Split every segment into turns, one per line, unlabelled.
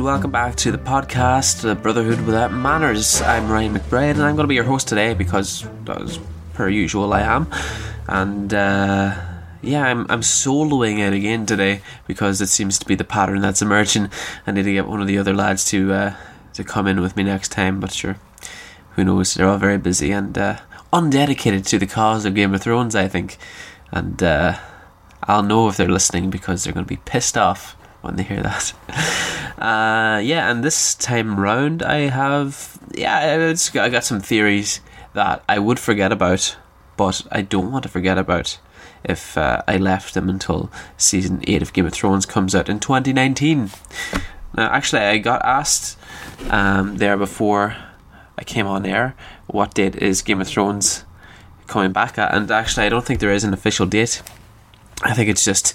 And welcome back to the podcast, the Brotherhood Without Manners. I'm Ryan McBride and I'm going to be your host today because, as per usual, I am. And uh, yeah, I'm, I'm soloing it again today because it seems to be the pattern that's emerging. I need to get one of the other lads to uh, to come in with me next time, but sure, who knows? They're all very busy and uh, undedicated to the cause of Game of Thrones, I think. And uh, I'll know if they're listening because they're going to be pissed off when they hear that. Uh, yeah, and this time round, I have yeah, I got some theories that I would forget about, but I don't want to forget about if uh, I left them until season eight of Game of Thrones comes out in 2019. Now, actually, I got asked um, there before I came on air what date is Game of Thrones coming back at, and actually, I don't think there is an official date. I think it's just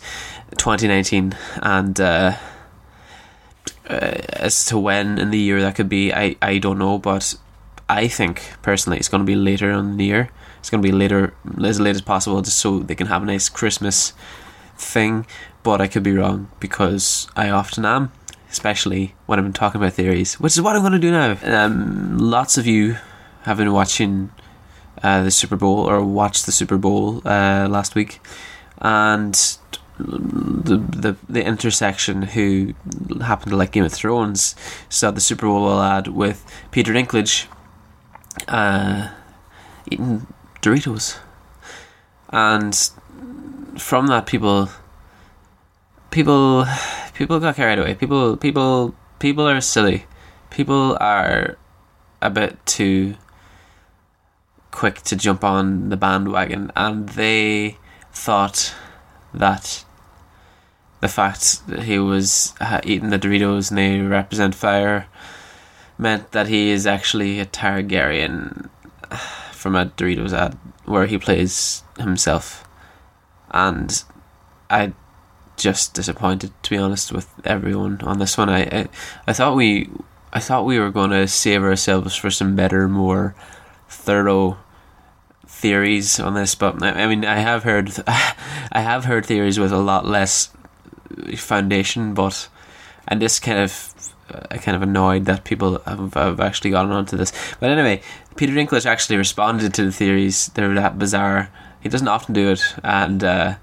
2019, and uh, uh, as to when in the year that could be, I, I don't know, but I think personally it's going to be later in the year. It's going to be later, as late as possible, just so they can have a nice Christmas thing. But I could be wrong because I often am, especially when I'm talking about theories, which is what I'm going to do now. Um, lots of you have been watching uh, the Super Bowl or watched the Super Bowl uh, last week, and the the the intersection who happened to like Game of Thrones saw the Super Bowl ad with Peter Dinklage uh, eating Doritos, and from that people people people got carried away. People people people are silly. People are a bit too quick to jump on the bandwagon, and they thought that the fact that he was uh, eating the Doritos and they represent fire meant that he is actually a Targaryen from a Doritos ad where he plays himself. And I just disappointed to be honest with everyone on this one. I I, I thought we I thought we were going to save ourselves for some better, more thorough theories on this, but I mean, I have heard, I have heard theories with a lot less foundation, but I'm just kind of, uh, kind of annoyed that people have, have actually gotten onto this. But anyway, Peter Dinklage actually responded to the theories. They're that bizarre. He doesn't often do it, and uh,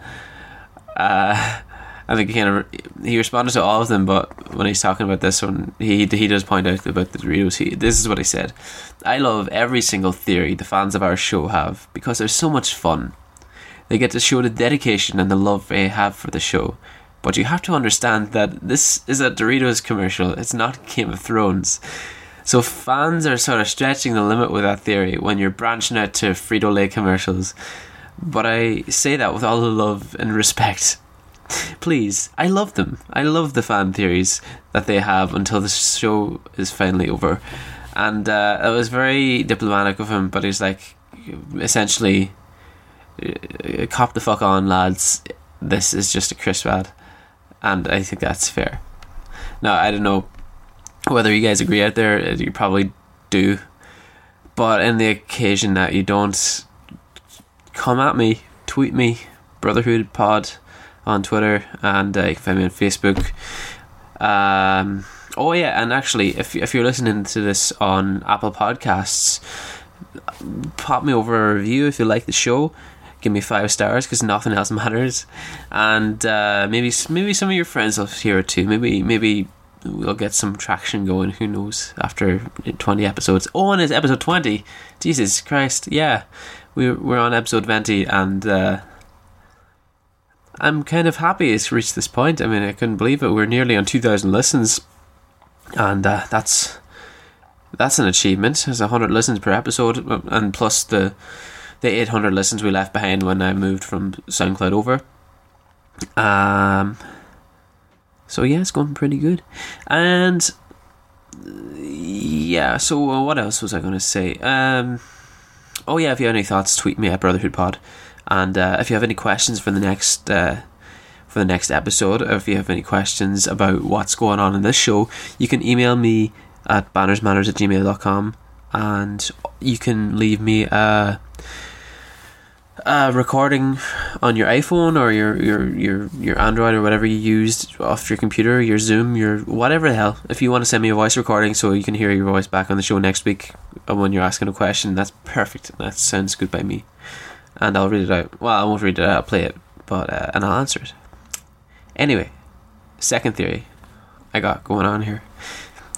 uh, I think he kind of he responded to all of them, but when he's talking about this one, he he does point out about the Doritos. He this is what he said: "I love every single theory the fans of our show have because they're so much fun. They get to show the dedication and the love they have for the show. But you have to understand that this is a Doritos commercial. It's not Game of Thrones." So fans are sort of stretching the limit with that theory when you're branching out to Frito Lay commercials. But I say that with all the love and respect please, I love them. I love the fan theories that they have until the show is finally over. And uh, it was very diplomatic of him, but he's like, essentially, uh, cop the fuck on, lads. This is just a crisp ad. And I think that's fair. Now, I don't know whether you guys agree out there, you probably do. But in the occasion that you don't, come at me, tweet me, Brotherhood Pod on Twitter, and uh, you can find me on Facebook. Um, oh yeah, and actually, if if you're listening to this on Apple Podcasts, pop me over a review if you like the show. Give me five stars because nothing else matters, and uh, maybe maybe some of your friends will hear it too. Maybe maybe we'll get some traction going. Who knows? After twenty episodes. Oh, and it's episode twenty. Jesus Christ! Yeah, we're we're on episode twenty, and uh, I'm kind of happy it's reached this point. I mean, I couldn't believe it. We're nearly on 2,000 listens, and uh, that's that's an achievement. There's 100 listens per episode, and plus the the 800 listens we left behind when I moved from SoundCloud over. Um. So yeah, it's going pretty good, and yeah. So uh, what else was I going to say? Um. Oh yeah, if you have any thoughts, tweet me at Brotherhood Pod. And uh, if you have any questions for the next uh, for the next episode, or if you have any questions about what's going on in this show, you can email me at bannersmanners at gmail.com and you can leave me a, uh, recording on your iPhone or your, your, your, your Android or whatever you used off your computer, your Zoom, your whatever the hell. If you want to send me a voice recording so you can hear your voice back on the show next week when you're asking a question, that's perfect. That sounds good by me. And I'll read it out. Well, I won't read it out, I'll play it, but uh, and I'll answer it. Anyway, second theory I got going on here.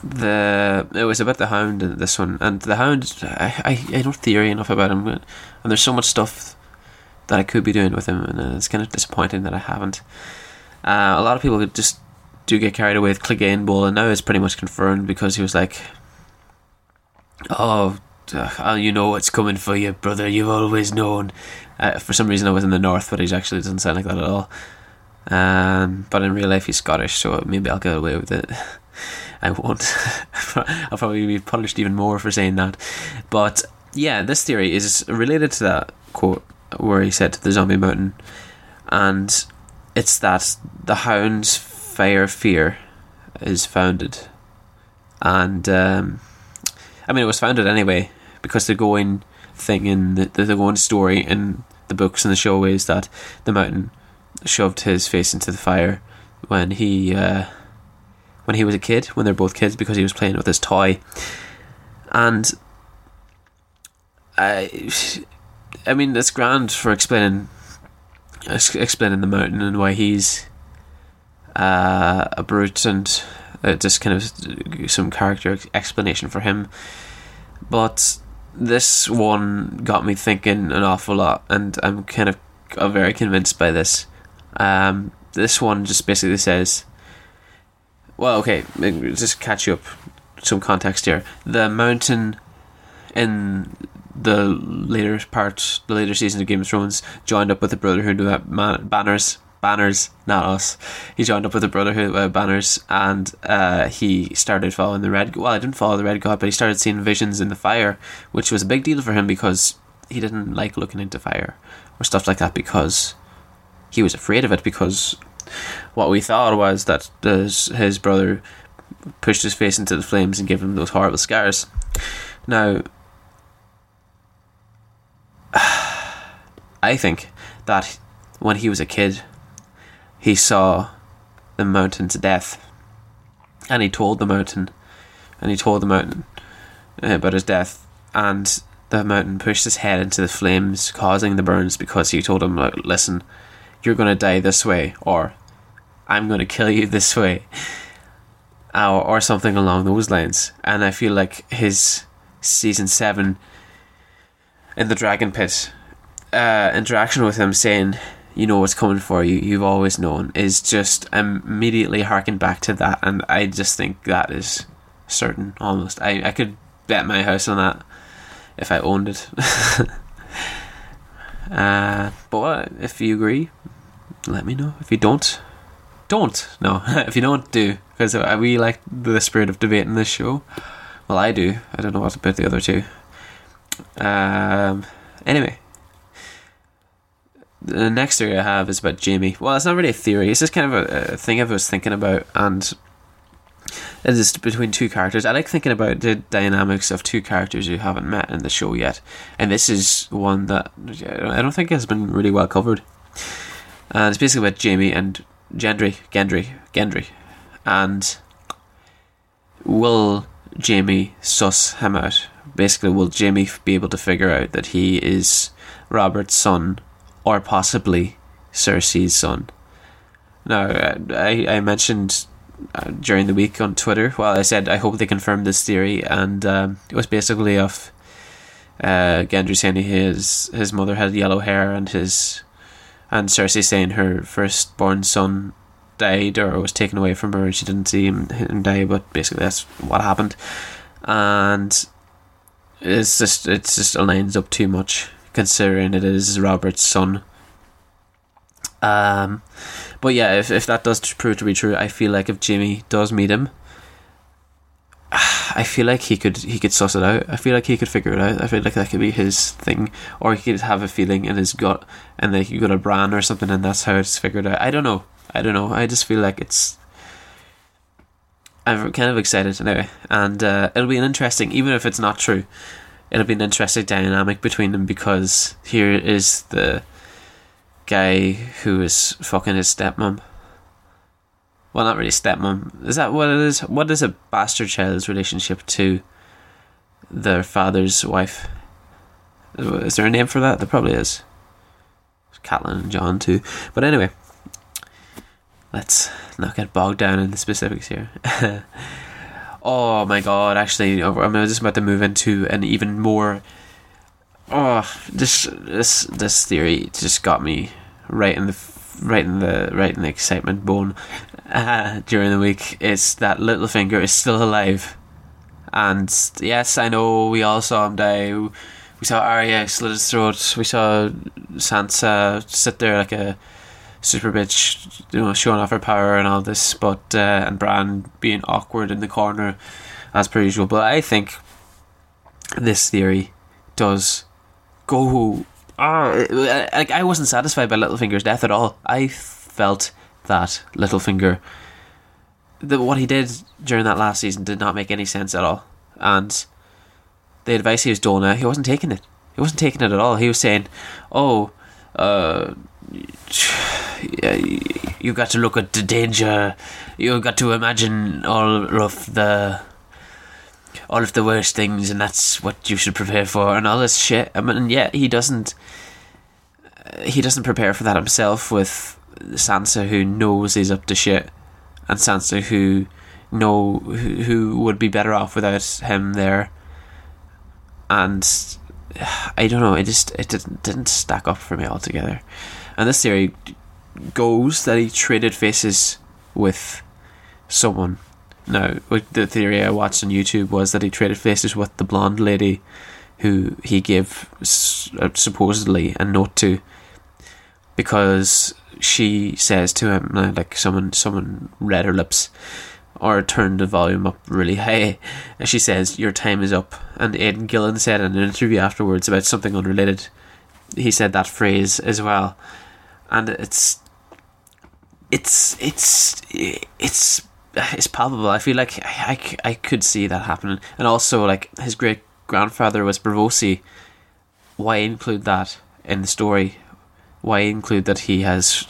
The it was about the hound and this one, and the hound. I I, I don't theory enough about him, and there's so much stuff that I could be doing with him, and it's kind of disappointing that I haven't. Uh, a lot of people just do get carried away with Clegane Bowl, and now it's pretty much confirmed because he was like, "Oh, uh, you know what's coming for you, brother. You've always known." Uh, for some reason, I was in the north, but he actually doesn't sound like that at all. Um, but in real life, he's Scottish, so maybe I'll get away with it. I won't. I'll probably be punished even more for saying that. But yeah, this theory is related to that quote where he said to the zombie mountain, and it's that the hound's fire fear is founded, and um, I mean it was founded anyway because the going thing in the, the going story in the books and the show is that the mountain shoved his face into the fire when he uh, when he was a kid when they're both kids because he was playing with his toy. And I I mean it's grand for explaining explaining the mountain and why he's uh, a brute and uh, just kind of some character explanation for him but this one got me thinking an awful lot and I'm kind of I'm very convinced by this um, this one just basically says, well, okay, just catch you up. Some context here. The mountain in the later part, the later season of Game of Thrones, joined up with the Brotherhood of Banners. Banners, not us. He joined up with the Brotherhood of Banners, and uh, he started following the Red. Well, I didn't follow the Red God, but he started seeing visions in the fire, which was a big deal for him because he didn't like looking into fire or stuff like that because he was afraid of it because what we thought was that his, his brother pushed his face into the flames and gave him those horrible scars. Now, I think that when he was a kid, he saw the mountain's death, and he told the mountain, and he told the mountain uh, about his death, and the mountain pushed his head into the flames, causing the burns because he told him, "Listen, you're going to die this way, or I'm going to kill you this way, or, or something along those lines. And I feel like his season seven in the Dragon Pit uh, interaction with him saying, you know what's coming for you, you've always known, is just immediately harking back to that. And I just think that is certain almost. I, I could bet my house on that if I owned it. uh, but if you agree, let me know. If you don't, don't. No, if you don't, do. Because we like the spirit of debate in this show. Well, I do. I don't know what about the other two. Um, anyway, the next theory I have is about Jaime. Well, it's not really a theory. It's just kind of a, a thing I was thinking about, and it is between two characters. I like thinking about the dynamics of two characters who haven't met in the show yet, and this is one that I don't think has been really well covered and it's basically about Jaime and Gendry, Gendry, Gendry, and will Jaime suss him out? Basically, will Jaime be able to figure out that he is Robert's son, or possibly Cersei's son? Now, I I mentioned uh, during the week on Twitter. Well, I said I hope they confirm this theory, and um, it was basically of uh, Gendry saying his his mother had yellow hair and his and Cersei saying her firstborn son died or was taken away from her and she didn't see him, him die, but basically that's what happened. And it's just it just lines up too much considering it is Robert's son. Um, but yeah, if if that does prove to be true, I feel like if Jimmy does meet him, I feel like he could he could suss it out. I feel like he could figure it out. I feel like that could be his thing, or he could have a feeling in his gut, and like you got a brand or something, and that's how it's figured out. I don't know. I don't know. I just feel like it's. I'm kind of excited anyway, and uh, it'll be an interesting, even if it's not true. It'll be an interesting dynamic between them because here is the guy who is fucking his stepmom. Well, not really stepmom. Is that what it is? What is a bastard child's relationship to their father's wife? Is there a name for that? There probably is. Catelyn and Jon too. But anyway, let's not get bogged down in the specifics here. oh my god! Actually, I'm just about to move into an even more. Oh, this this this theory just got me right in the right in the right in the excitement bone uh, during the week. It's that Littlefinger is still alive, and yes, I know we all saw him die. We saw Arya slit his throat. We saw Sansa sit there like a super bitch, you know, showing off her power and all this, but uh, and Bran being awkward in the corner as per usual. But I think this theory does go. Uh, like I wasn't satisfied by Littlefinger's death at all. I felt that Littlefinger, that what he did during that last season did not make any sense at all, and the advice he was doing, doling, he wasn't taking it. He wasn't taking it at all. He was saying, "Oh, uh, you got to look at the danger. You got to imagine all of the all of the worst things, and that's what you should prepare for, and all this shit. I mean, yeah, he doesn't. Uh, he doesn't prepare for that himself with Sansa, who knows he's up to shit, and Sansa, who know who, who would be better off without him there. And I don't know. It just it didn't didn't stack up for me altogether. And this theory goes that he traded faces with someone. Now, the theory I watched on YouTube was that he traded faces with the blonde lady who he gave uh, supposedly a note to because she says to him like someone someone read her lips or turned the volume up really high. And she says your time is up. And Aidan Gillen said in an interview afterwards about something unrelated he said that phrase as well. And it's it's it's it's it's palpable. I feel like I, I, I could see that happening, and also like his great grandfather was Braavosi. Why include that in the story? Why include that he has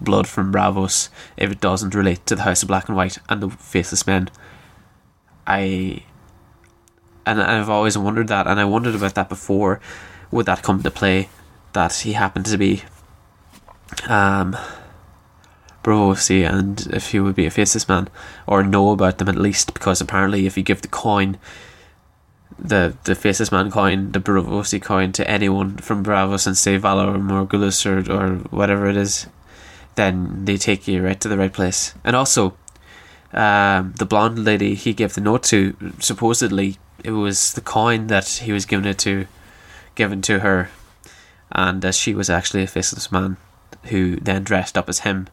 blood from Braavos if it doesn't relate to the House of Black and White and the Faceless Men? I and I've always wondered that, and I wondered about that before. Would that come to play? That he happened to be um, Braavosi and if he would be a faceless man or know about them at least because apparently if you give the coin the the faceless man coin the Braavosi coin to anyone from Braavos and say Valar or Morghulis or, or whatever it is then they take you right to the right place. And also um, the blonde lady he gave the note to supposedly it was the coin that he was given it to given to her. And uh, she was actually a faceless man who then dressed up as him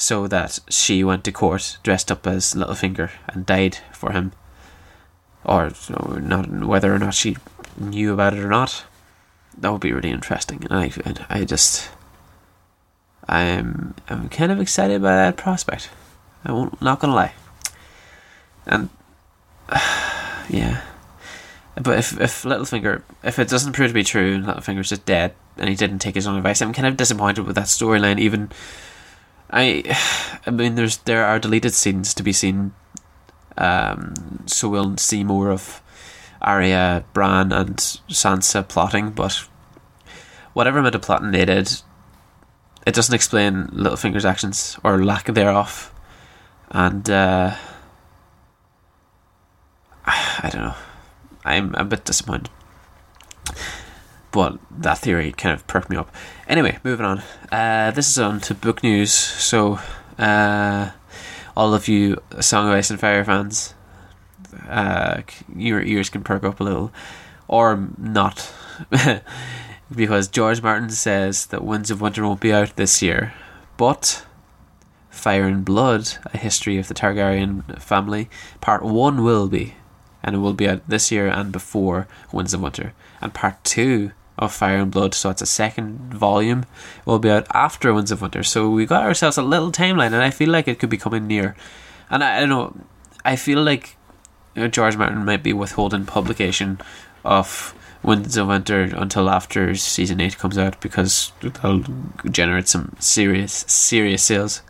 so that she went to court dressed up as Littlefinger and died for him. Or you know, not whether or not she knew about it or not. That would be really interesting. And I, I just, I'm, I'm kind of excited by that prospect. I won't, not gonna lie. And yeah, but if if Littlefinger, if it doesn't prove to be true, and Littlefinger's just dead, and he didn't take his own advice, I'm kind of disappointed with that storyline. Even I, I mean, there's there are deleted scenes to be seen, um, so we'll see more of Arya, Bran, and Sansa plotting. But whatever of plotting they did, it doesn't explain Littlefinger's actions or lack thereof, and uh, I don't know. I'm a bit disappointed. But that theory kind of perked me up. Anyway, moving on. Uh, this is on to book news. So, uh, all of you Song of Ice and Fire fans, uh, your ears can perk up a little, or not, because George Martin says that Winds of Winter won't be out this year, but Fire and Blood: A History of the Targaryen Family Part One will be and it will be out this year and before Winds of Winter. And part two of Fire and Blood, so it's a second volume, will be out after Winds of Winter. So we got ourselves a little timeline, and I feel like it could be coming near. And I, I don't know, I feel like you know, George Martin might be withholding publication of Winds of Winter until after season eight comes out because that'll generate some serious serious sales,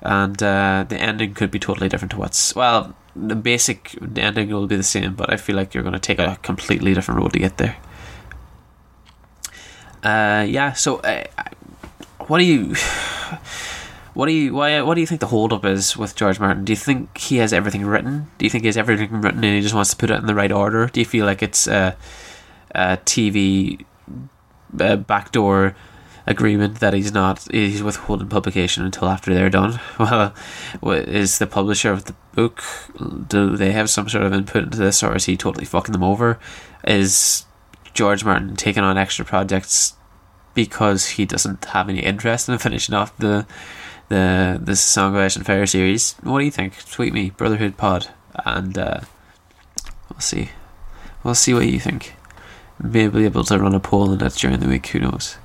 and uh, the ending could be totally different to what's well. The basic ending will be the same, but I feel like you're going to take a completely different road to get there. Uh, yeah. So, uh, what do you? What do you why what do you think the holdup is with George Martin? Do you think he has everything written? Do you think he has everything written and he just wants to put it in the right order? Do you feel like it's a, a TV a backdoor agreement that he's not he's withholding publication until after they're done? Well, is the publisher of the book do they have some sort of input into this, or is he totally fucking them over? Is George Martin taking on extra projects because he doesn't have any interest in finishing off the the the Song of Ice and Fire series. What do you think? Tweet me, Brotherhood Pod, and uh, we'll see. We'll see what you think. Maybe be able to run a poll on that during the week. Who knows?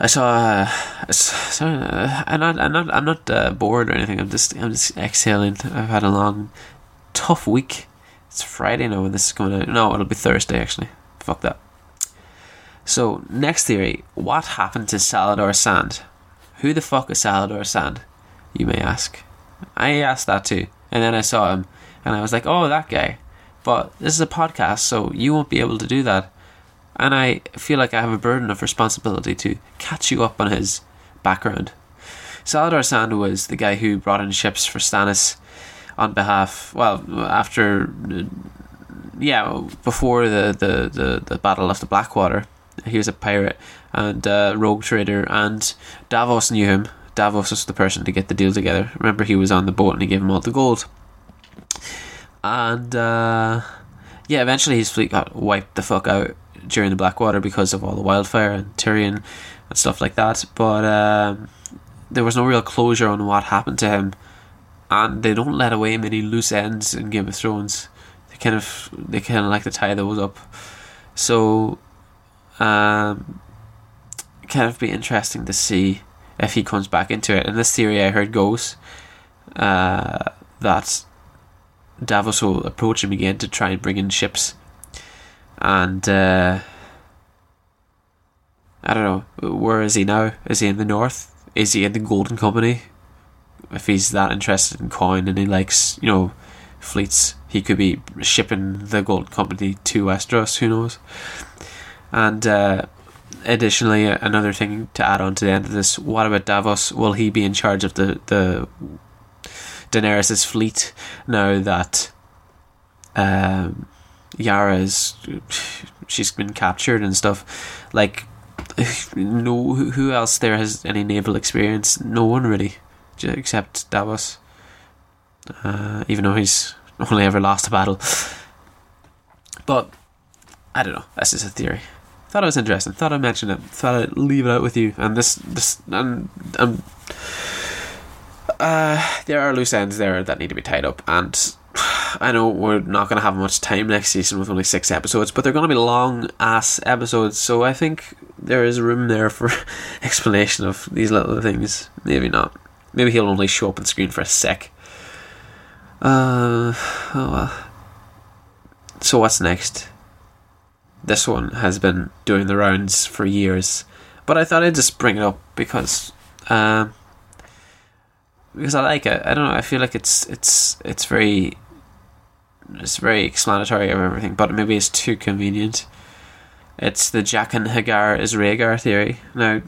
I saw. Uh, sorry, uh, I'm not. I'm not. I'm not uh, bored or anything. I'm just. I'm just exhaling. I've had a long, tough week. It's Friday now when this is going out. No, it'll be Thursday actually. Fuck that. So next theory: What happened to Salladhor Saan? Who the fuck is Salladhor Saan? You may ask. I asked that too. And then I saw him and I was like, oh, that guy. But this is a podcast, so you won't be able to do that. And I feel like I have a burden of responsibility to catch you up on his background. Salladhor Saan was the guy who brought in ships for Stannis on behalf, well, after, yeah, before the, the, the, the Battle of the Blackwater. He was a pirate and uh, rogue trader, and Davos knew him. Davos was the person to get the deal together. Remember, he was on the boat and he gave him all the gold. And uh, yeah, eventually his fleet got wiped the fuck out during the Blackwater because of all the wildfire and Tyrion and stuff like that. But um, there was no real closure on what happened to him, and they don't let away many loose ends in Game of Thrones. They kind of they kind of like to tie those up. So um, kind of be interesting to see if he comes back into it. And this theory I heard goes uh, that Davos will approach him again to try and bring in ships, and uh, I don't know where is he now? Is he in the north? Is he in the Golden Company? If he's that interested in coin and he likes you know fleets, he could be shipping the Golden Company to Westeros. Who knows? And uh, additionally, another thing to add on to the end of this: what about Davos? Will he be in charge of the the Daenerys's fleet now that um, Yara is she's been captured and stuff? Like, no, who else there has any naval experience? No one really, except Davos. Uh, even though he's only ever lost a battle, but I don't know. That's just a theory thought it was interesting. Thought I'd mention it. Thought I'd leave it out with you. And this, this, and um, uh, there are loose ends there that need to be tied up. And I know we're not going to have much time next season with only six episodes, but they're going to be long ass episodes. So I think there is room there for explanation of these little things. Maybe not. Maybe he'll only show up on screen for a sec. Uh, oh well. So what's next? This one has been doing the rounds for years. But I thought I'd just bring it up because uh, because I like it. I don't know. I feel like it's it's it's very it's very explanatory of everything, but maybe it's too convenient. It's the Jaqen H'ghar is Rhaegar theory. Now,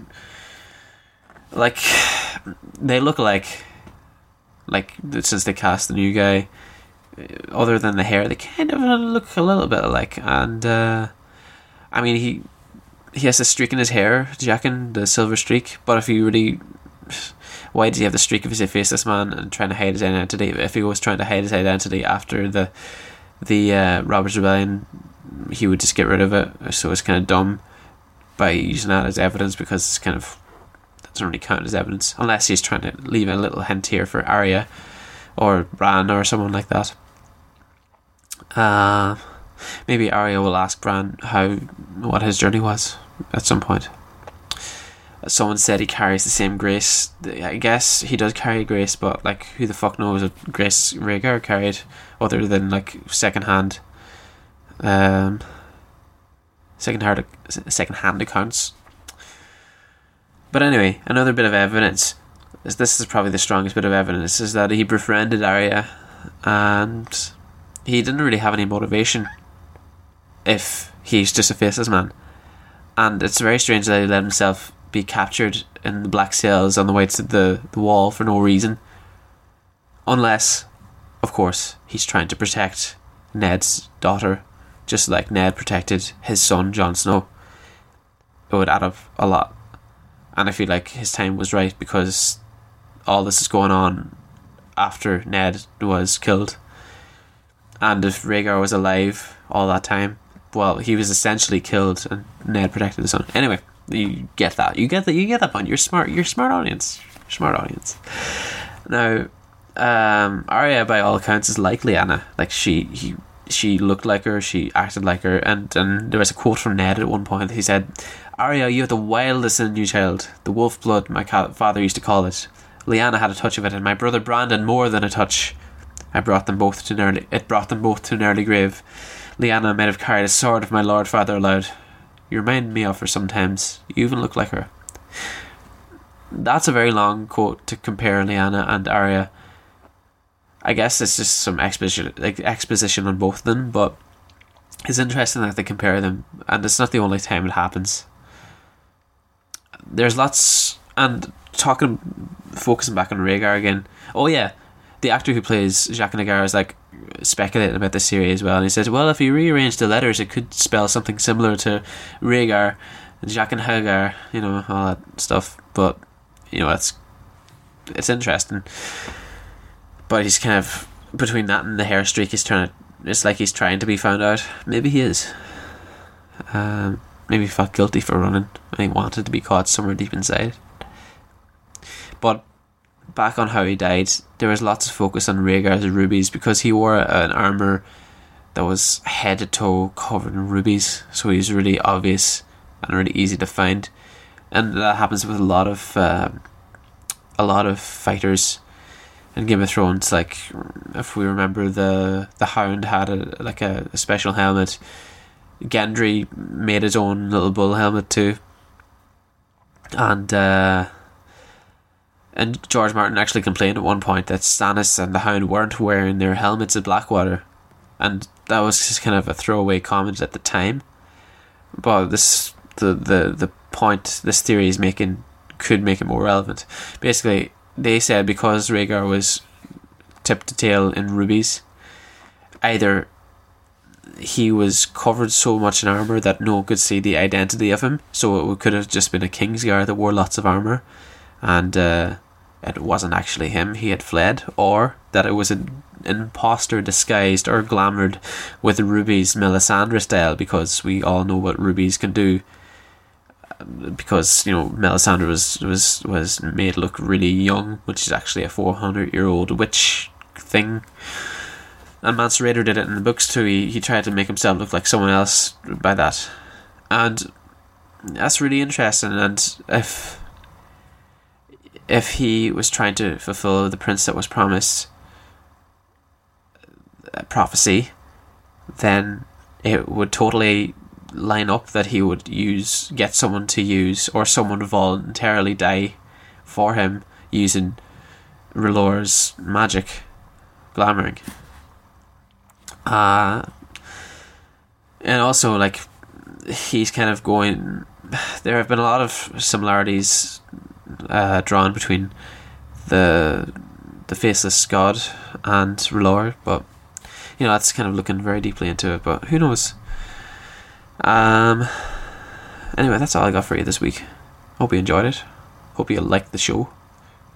like they look like like since they cast the new guy, other than the hair, they kind of look a little bit alike, and. Uh, I mean, he he has a streak in his hair, Jaqen, the silver streak. But if he really, why does he have the streak if he's a faceless man and trying to hide his identity? If he was trying to hide his identity after the the uh, Robert's Rebellion, he would just get rid of it. So it's kind of dumb by using that as evidence because it's kind of doesn't really count as evidence unless he's trying to leave a little hint here for Arya or Bran or someone like that. Uh, Maybe Arya will ask Bran how what his journey was at some point. Someone said he carries the same grace. I guess he does carry grace, but like, who the fuck knows what grace Rhaegar carried, other than like secondhand um, second hand accounts. But anyway, another bit of evidence. Is This is probably the strongest bit of evidence is that he befriended Arya, and he didn't really have any motivation. If he's just a faceless man, and it's very strange that he let himself be captured in the black cells on the way to the, the wall for no reason. Unless, of course, he's trying to protect Ned's daughter, just like Ned protected his son, Jon Snow. It would add up a lot. And I feel like his time was right because all this is going on after Ned was killed. And if Rhaegar was alive all that time, well, he was essentially killed and Ned protected his son. Anyway, you get that. You get that. You get that point. You're smart. You're smart audience. You're smart audience. Now, um, Arya, by all accounts, is like Lyanna. Like she, he, she looked like her. She acted like her. And and there was a quote from Ned at one point. He said, "Arya, you have the wildest in you, child. The wolf blood, my father used to call it. Lyanna had a touch of it, and my brother Brandon more than a touch. I brought them both to an It brought them both to an early grave. Lyanna might have carried a sword if my lord father allowed. You remind me of her sometimes. You even look like her. That's a very long quote to compare Lyanna and Arya. I guess it's just some exposition, like exposition on both of them, but it's interesting that they compare them, and it's not the only time it happens. There's lots, and talking, focusing back on Rhaegar again. Oh yeah, the actor who plays Jaqen H'ghar is like speculating about the series as well, and he says, well, if you rearrange the letters, it could spell something similar to Rhaegar and Jaqen H'ghar, you know, all that stuff. But you know, it's it's interesting. But he's kind of between that and the hair streak. He's trying to. It's like he's trying to be found out. Maybe he is. Um, maybe he felt guilty for running and he wanted to be caught somewhere deep inside. But back on how he died, there was lots of focus on Rhaegar's rubies because he wore an armor that was head to toe covered in rubies, so he's really obvious and really easy to find, and that happens with a lot of uh, a lot of fighters in Game of Thrones. Like if we remember, the the Hound had a like a, a special helmet. Gendry made his own little bull helmet too, and. Uh, and George Martin actually complained at one point that Stannis and the Hound weren't wearing their helmets at Blackwater. And that was just kind of a throwaway comment at the time. But this the, the, the point this theory is making could make it more relevant. Basically, they said because Rhaegar was tip to tail in rubies, either he was covered so much in armor that no one could see the identity of him, so it could have just been a Kingsguard that wore lots of armor, and uh, it wasn't actually him, he had fled, or that it was an impostor disguised or glamoured with Ruby's Melisandre style, because we all know what rubies can do. Um, because you know Melisandre was was was made look really young, which is actually a four hundred year old witch thing. And Mance Rayder did it in the books too. He he tried to make himself look like someone else by that, and that's really interesting. And if if he was trying to fulfill the prince that was promised uh, prophecy, then it would totally line up that he would use get someone to use or someone voluntarily die for him using R'hllor's magic glamoring. Uh and also like he's kind of going there have been a lot of similarities uh, drawn between the the faceless god and R'hllor, but you know that's kind of looking very deeply into it. But who knows? Um. Anyway, that's all I got for you this week. Hope you enjoyed it. Hope you liked the show.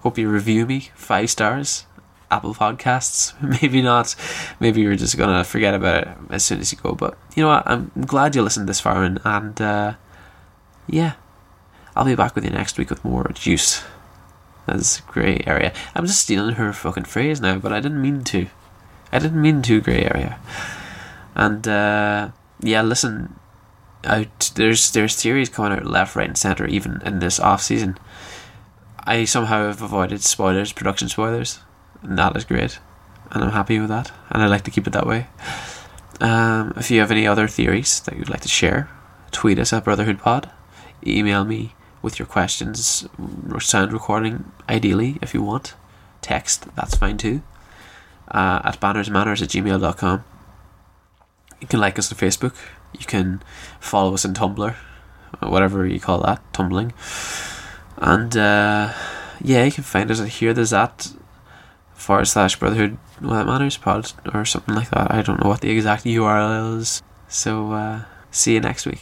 Hope you review me five stars. Apple Podcasts. Maybe not. Maybe you're just gonna forget about it as soon as you go. But you know what? I'm glad you listened this far, and, and uh, yeah, I'll be back with you next week with more juice. That's grey area. I'm just stealing her fucking phrase now, but I didn't mean to. I didn't mean to grey area. And uh, yeah, listen, there's there's theories coming out left, right, and centre, even in this off season. I somehow have avoided spoilers, production spoilers, and that is great, and I'm happy with that, and I like to keep it that way. Um, if you have any other theories that you'd like to share, tweet us at Brotherhood Pod, Email me with your questions, sound recording, ideally, if you want. Text, that's fine too. Uh, at bannersmanners at gmail.com. You can like us on Facebook. You can follow us on Tumblr, whatever you call that, tumbling. And uh, yeah, you can find us at here. There's that forward slash brotherhood well manners pod or something like that. I don't know what the exact URL is. So uh, see you next week.